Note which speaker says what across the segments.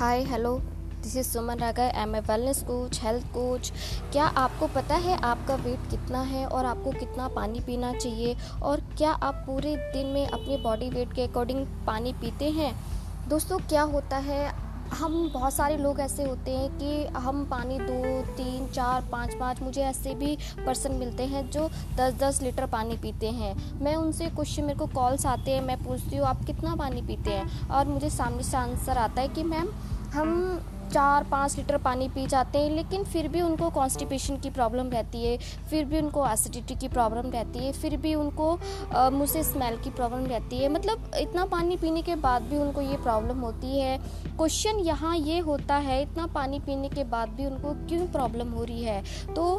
Speaker 1: Hi hello this is Suman Raga I am a wellness coach health coach क्या आपको पता है आपका वेट कितना है और आपको कितना पानी पीना चाहिए? और क्या आप पूरे दिन में अपने बॉडी वेट के अकॉर्डिंग पानी पीते हैं? दोस्तों, क्या होता है? हम बहुत सारे लोग ऐसे होते हैं कि हम पानी दो, तीन, चार, पाँच पाँच, मुझे ऐसे भी पर्सन मिलते हैं जो दस दस लीटर पानी पीते हैं। मैं उनसे क्वेश्चन मेरे को कॉल्स आते हैं, मैं पूछती हूँ, आप कितना पानी पीते हैं? और मुझे सामने से आंसर आता है कि, मैम हम चार पाँच लीटर पानी पी जाते हैं, लेकिन फिर भी उनको कॉन्स्टिपेशन की प्रॉब्लम रहती है, फिर भी उनको एसिडिटी की प्रॉब्लम रहती है, फिर भी उनको मुँह से स्मेल की प्रॉब्लम रहती है। मतलब इतना पानी पीने के बाद भी उनको ये प्रॉब्लम होती है। क्वेश्चन यहाँ ये होता है, इतना पानी पीने के बाद भी उनको क्यों प्रॉब्लम हो रही है? तो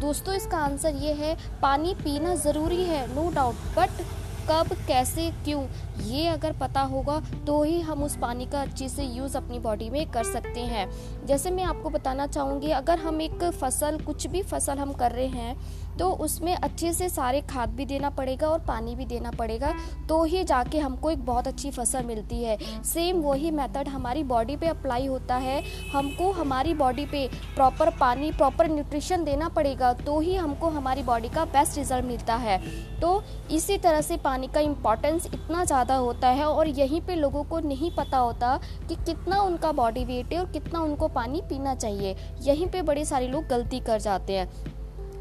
Speaker 1: दोस्तों, इसका आंसर ये है, पानी पीना ज़रूरी है नो डाउट बट कब, कैसे, क्यों, ये अगर पता होगा तो ही हम उस पानी का अच्छे से यूज़ अपनी बॉडी में कर सकते हैं। जैसे मैं आपको बताना चाहूँगी, अगर हम एक फ़सल, कुछ भी फ़सल हम कर रहे हैं तो उसमें अच्छे से सारे खाद भी देना पड़ेगा और पानी भी देना पड़ेगा तो ही जाके हमको एक बहुत अच्छी फ़सल मिलती है। सेम वही मेथड हमारी बॉडी पे अप्लाई होता है। हमको हमारी बॉडी पे प्रॉपर पानी प्रॉपर न्यूट्रिशन देना पड़ेगा तो ही हमको हमारी बॉडी का बेस्ट रिज़ल्ट मिलता है। तो इसी तरह से पानी का इम्पॉर्टेंस इतना ज़्यादा होता है और यहीं पे लोगों को नहीं पता होता कि कितना उनका बॉडी वेट है और कितना उनको पानी पीना चाहिए। यहीं पे बड़े सारे लोग गलती कर जाते हैं।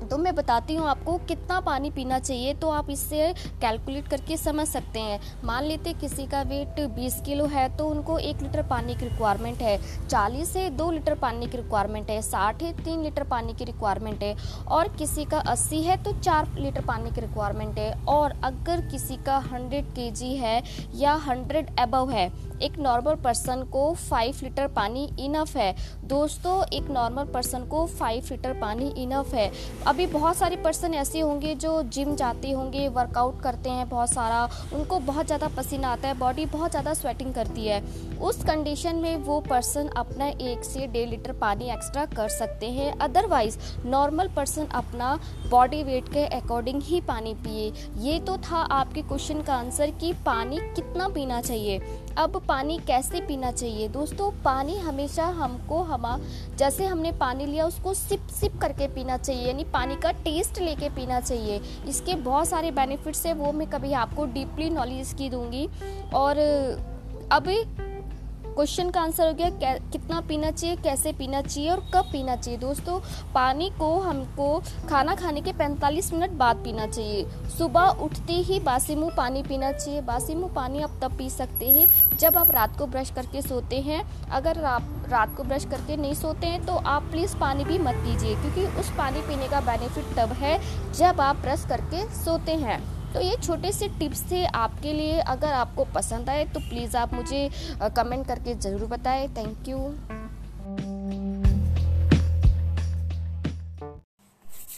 Speaker 1: तो मैं बताती हूँ आपको कितना पानी पीना चाहिए तो आप इससे कैलकुलेट करके समझ सकते हैं। मान लेते किसी का वेट 20 किलो है तो उनको एक लीटर पानी की रिक्वायरमेंट है। 40 से दो लीटर पानी की रिक्वायरमेंट है 60 है तीन लीटर पानी की रिक्वायरमेंट है। और किसी का 80 है तो चार लीटर पानी की रिक्वायरमेंट है। और अगर किसी का 100 के है या 100 एबव है एक नॉर्मल पर्सन को फाइव लीटर पानी इनफ है। दोस्तों, एक नॉर्मल पर्सन को फाइव लीटर पानी इनफ है। अभी बहुत सारे पर्सन ऐसे होंगे जो जिम जाते होंगे वर्कआउट करते हैं बहुत सारा। उनको बहुत ज़्यादा पसीना आता है बॉडी बहुत ज़्यादा स्वेटिंग करती है। उस कंडीशन में वो पर्सन अपना एक से डेढ़ लीटर पानी एक्स्ट्रा कर सकते हैं। अदरवाइज़ नॉर्मल पर्सन अपना बॉडी वेट के अकॉर्डिंग ही पानी पिए। ये तो था आपके क्वेश्चन का आंसर कि पानी कितना पीना चाहिए। अब पानी कैसे पीना चाहिए? दोस्तों, पानी हमेशा हमको हम, जैसे हमने पानी लिया, उसको सिप सिप करके पीना चाहिए, यानी पानी का टेस्ट लेके पीना चाहिए। इसके बहुत सारे बेनिफिट्स हैं, वो मैं कभी आपको डीपली नॉलेज की दूँगी। और, अभी क्वेश्चन का आंसर हो गया कितना पीना चाहिए, कैसे पीना चाहिए और कब पीना चाहिए। दोस्तों, पानी को हमको खाना खाने के 45 मिनट बाद पीना चाहिए। सुबह उठते ही बासी मुँह पानी पीना चाहिए। बासी मुँह पानी आप तब पी सकते हैं जब आप रात को ब्रश करके सोते हैं। अगर आप रात को ब्रश करके नहीं सोते हैं तो आप प्लीज़ पानी भी मत पीजिए, क्योंकि उस पानी पीने का बेनिफिट तब है जब आप ब्रश करके सोते हैं। तो ये छोटे से टिप्स थे आपके लिए। अगर आपको पसंद आए तो प्लीज़ आप मुझे कमेंट करके ज़रूर बताएँ। Thank you.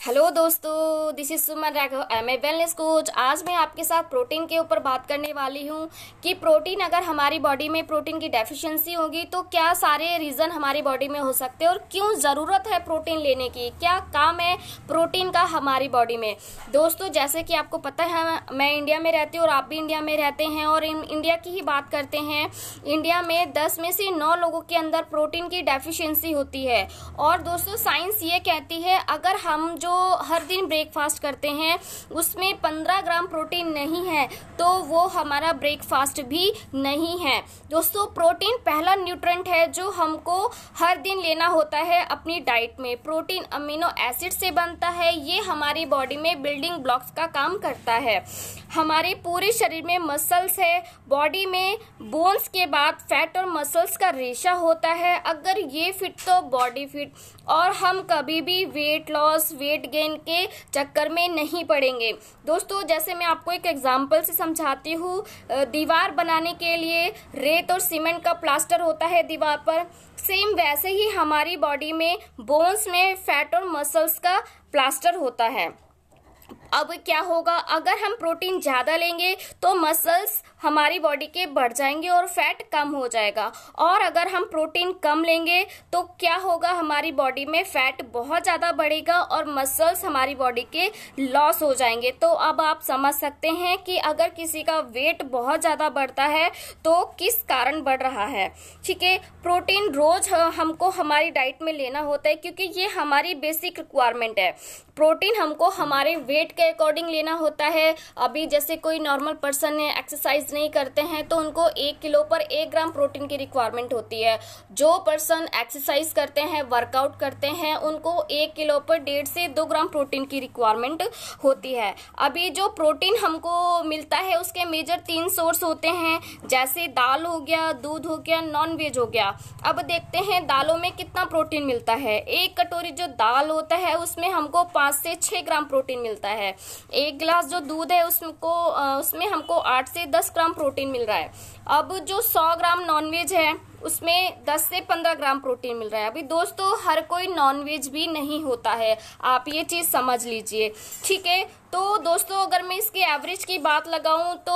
Speaker 1: हेलो दोस्तों this is Suman Raghav am a wellness coach आज मैं आपके साथ प्रोटीन के ऊपर बात करने वाली हूँ कि प्रोटीन अगर हमारी बॉडी में प्रोटीन की डेफिशिएंसी होगी तो क्या सारे रीजन हमारी बॉडी में हो सकते हैं और क्यों ज़रूरत है प्रोटीन लेने की? क्या काम है प्रोटीन का हमारी बॉडी में? दोस्तों, जैसे कि आपको पता है, मैं इंडिया में रहती हूँ और आप भी इंडिया में रहते हैं और इंडिया की ही बात करते हैं। इंडिया में दस में से नौ लोगों के अंदर प्रोटीन की डेफिशियंसी होती है। और दोस्तों साइंस ये कहती है, अगर हम जो हर दिन ब्रेकफास्ट करते हैं, उसमें 15 ग्राम प्रोटीन नहीं है तो वो हमारा ब्रेकफास्ट भी नहीं है। दोस्तों प्रोटीन पहला न्यूट्रेंट है जो हमको हर दिन लेना होता है अपनी डाइट में। प्रोटीन अमीनो एसिड से बनता है, ये हमारी बॉडी में बिल्डिंग ब्लॉक्स का काम करता है। हमारे पूरे शरीर में मसल्स है बॉडी में बोन्स के बाद फैट और मसल्स का रेशा होता है। अगर ये फिट तो बॉडी फिट और हम कभी भी वेट लॉस वेट गेन के चक्कर में नहीं पड़ेंगे। दोस्तों, जैसे मैं आपको एक एग्जांपल से समझाती हूँ दीवार बनाने के लिए रेत और सीमेंट का प्लास्टर होता है दीवार पर। सेम वैसे ही हमारी बॉडी में बोन्स में फैट और मसल्स का प्लास्टर होता है। अब क्या होगा? अगर हम प्रोटीन ज़्यादा लेंगे तो मसल्स हमारी बॉडी के बढ़ जाएँगे और फैट कम हो जाएगा। और अगर हम प्रोटीन कम लेंगे तो क्या होगा? हमारी बॉडी में फैट बहुत ज़्यादा बढ़ेगा और मसल्स हमारी बॉडी के लॉस हो जाएँगे। तो अब आप समझ सकते हैं कि अगर किसी का वेट बहुत ज़्यादा बढ़ता है तो किस कारण बढ़ रहा है। ठीक है? प्रोटीन रोज हमको हमारी डाइट में लेना होता है क्योंकि ये हमारी बेसिक रिक्वायरमेंट है। प्रोटीन हमको हमारे वेट के अकॉर्डिंग लेना होता है। अभी जैसे कोई नॉर्मल पर्सन है एक्सरसाइज नहीं करते हैं तो उनको एक किलो पर एक ग्राम प्रोटीन की रिक्वायरमेंट होती है। जो पर्सन एक्सरसाइज करते हैं वर्कआउट करते हैं, उनको एक किलो पर डेढ़ से दो ग्राम प्रोटीन की रिक्वायरमेंट होती है। अभी जो प्रोटीन हमको मिलता है, उसके मेजर तीन सोर्स होते हैं, जैसे दाल हो गया, दूध हो गया नॉन वेज हो गया। अब देखते हैं दालों में कितना प्रोटीन मिलता है। एक कटोरी जो दाल होता है, उसमें हमको पाँच से छह ग्राम प्रोटीन मिलता है। एक गिलास जो दूध है, उसको उसमें हमको आठ से दस ग्राम प्रोटीन मिल रहा है। अब जो सौ ग्राम नॉनवेज है, उसमें 10 से 15 ग्राम प्रोटीन मिल रहा है। अभी दोस्तों, हर कोई नॉनवेज भी नहीं होता है। आप ये चीज़ समझ लीजिए। ठीक है? तो दोस्तों, अगर मैं इसकी एवरेज की बात लगाऊँ तो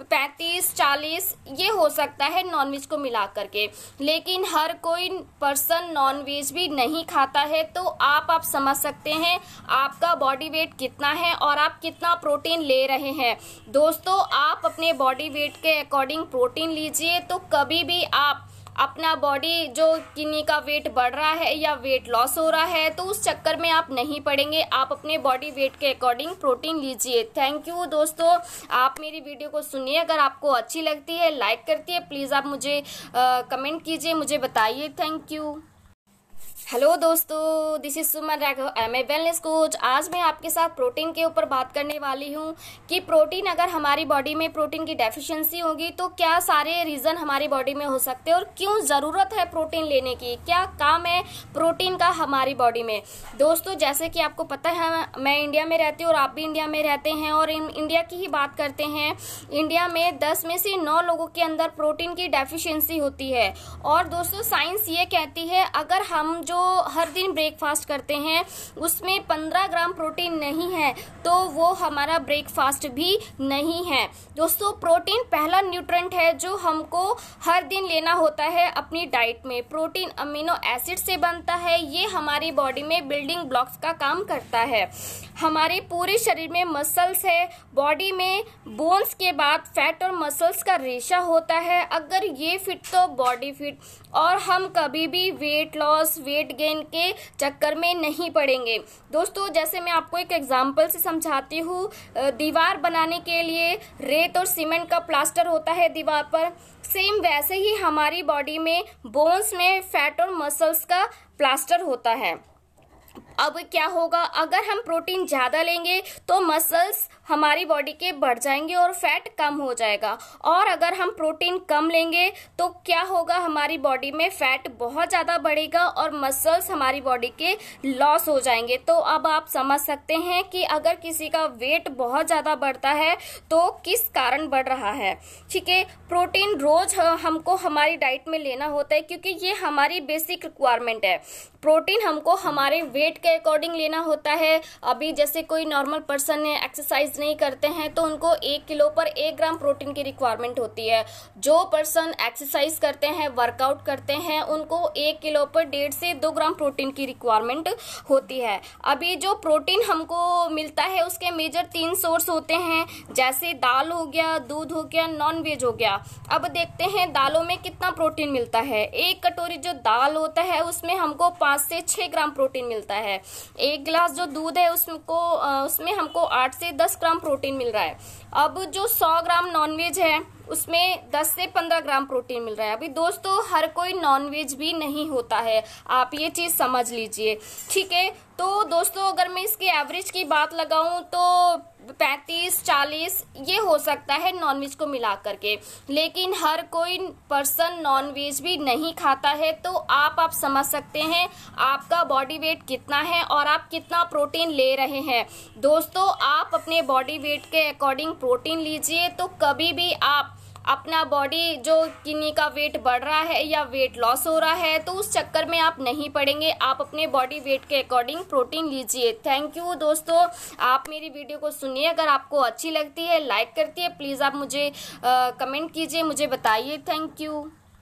Speaker 1: पैंतीस, चालीस, ये हो सकता है नॉनवेज को मिला करके। लेकिन हर कोई पर्सन नॉनवेज भी नहीं खाता है तो आप आप समझ सकते हैं आपका बॉडी वेट कितना है और आप कितना प्रोटीन ले रहे हैं। दोस्तों, आप अपने बॉडी वेट के अकॉर्डिंग प्रोटीन लीजिए तो कभी भी आप अपना बॉडी जो किन्नी का वेट बढ़ रहा है या वेट लॉस हो रहा है तो उस चक्कर में आप नहीं पड़ेंगे। आप अपने बॉडी वेट के अकॉर्डिंग प्रोटीन लीजिए। थैंक यू दोस्तों। आप मेरी वीडियो को सुनिए। अगर आपको अच्छी लगती है लाइक करती है प्लीज़ आप मुझे आ, कमेंट कीजिए मुझे बताइए। थैंक यू हेलो दोस्तों this is Suman Raghav am a wellness coach आज मैं आपके साथ प्रोटीन के ऊपर बात करने वाली हूँ कि प्रोटीन अगर हमारी बॉडी में प्रोटीन की डेफिशिएंसी होगी तो क्या सारे रीज़न हमारी बॉडी में हो सकते हैं और क्यों ज़रूरत है प्रोटीन लेने की? क्या काम है प्रोटीन का हमारी बॉडी में? दोस्तों, जैसे कि आपको पता है, मैं इंडिया में रहती हूँ और आप भी इंडिया में रहते हैं और इंडिया की ही बात करते हैं। इंडिया में दस में से नौ लोगों के अंदर प्रोटीन की डेफिशियंसी होती है। और दोस्तों साइंस ये कहती है, अगर हम जो हर दिन ब्रेकफास्ट करते हैं, उसमें 15 ग्राम प्रोटीन नहीं है तो वो हमारा ब्रेकफास्ट भी नहीं है। दोस्तों प्रोटीन पहला न्यूट्रेंट है जो हमको हर दिन लेना होता है अपनी डाइट में। प्रोटीन अमीनो एसिड से बनता है, ये हमारी बॉडी में बिल्डिंग ब्लॉक्स का काम करता है। हमारे पूरे शरीर में मसल्स है बॉडी में बोन्स के बाद फैट और मसल्स का रेशा होता है। अगर ये फिट तो बॉडी फिट और हम कभी भी वेट लॉस वेट गेन के चक्कर में नहीं पड़ेंगे। दोस्तों, जैसे मैं आपको एक एग्ज़ाम्पल से समझाती हूँ दीवार बनाने के लिए रेत और सीमेंट का प्लास्टर होता है दीवार पर। सेम वैसे ही हमारी बॉडी में बोन्स में फैट और मसल्स का प्लास्टर होता है। अब क्या होगा? अगर हम प्रोटीन ज़्यादा लेंगे तो मसल्स हमारी बॉडी के बढ़ जाएँगे और फैट कम हो जाएगा। और अगर हम प्रोटीन कम लेंगे तो क्या होगा? हमारी बॉडी में फैट बहुत ज़्यादा बढ़ेगा और मसल्स हमारी बॉडी के लॉस हो जाएँगे। तो अब आप समझ सकते हैं कि अगर किसी का वेट बहुत ज़्यादा बढ़ता है तो किस कारण बढ़ रहा है। ठीक है? प्रोटीन रोज हमको हमारी डाइट में लेना होता है, क्योंकि ये हमारी बेसिक रिक्वायरमेंट है। प्रोटीन हमको हमारे वेट के अकॉर्डिंग लेना होता है। अभी जैसे कोई नॉर्मल पर्सन एक्सरसाइज नहीं करते हैं तो उनको एक किलो पर एक ग्राम प्रोटीन की रिक्वायरमेंट होती है। जो पर्सन एक्सरसाइज करते हैं वर्कआउट करते हैं, उनको एक किलो पर डेढ़ से दो ग्राम प्रोटीन की रिक्वायरमेंट होती है। अभी जो प्रोटीन हमको मिलता है, उसके मेजर तीन सोर्स होते हैं, जैसे दाल हो गया, दूध हो गया नॉन वेज हो गया। अब देखते हैं दालों में कितना प्रोटीन मिलता है। एक कटोरी जो दाल होता है, उसमें हमको पाँच से छह ग्राम प्रोटीन मिलता है एक गिलास जो दूध है, उसको उसमें हमको आठ से दस ग्राम प्रोटीन मिल रहा है। अब जो सौ ग्राम नॉनवेज है, उसमें 10 से 15 ग्राम प्रोटीन मिल रहा है। अभी दोस्तों, हर कोई नॉनवेज भी नहीं होता है। आप ये चीज़ समझ लीजिए। ठीक है? तो दोस्तों, अगर मैं इसकी एवरेज की बात लगाऊँ तो पैंतीस, चालीस, ये हो सकता है नॉनवेज को मिला करके। लेकिन हर कोई पर्सन नॉनवेज भी नहीं खाता है तो आप आप समझ सकते हैं आपका बॉडी वेट कितना है और आप कितना प्रोटीन ले रहे हैं। दोस्तों, आप अपने बॉडी वेट के अकॉर्डिंग प्रोटीन लीजिए तो कभी भी आप अपना बॉडी जो किन्नी का वेट बढ़ रहा है या वेट लॉस हो रहा है तो उस चक्कर में आप नहीं पड़ेंगे। आप अपने बॉडी वेट के अकॉर्डिंग प्रोटीन लीजिए। थैंक यू दोस्तों। आप मेरी वीडियो को सुनिए। अगर आपको अच्छी लगती है लाइक करती है प्लीज़ आप मुझे कमेंट कीजिए, मुझे बताइए। Thank you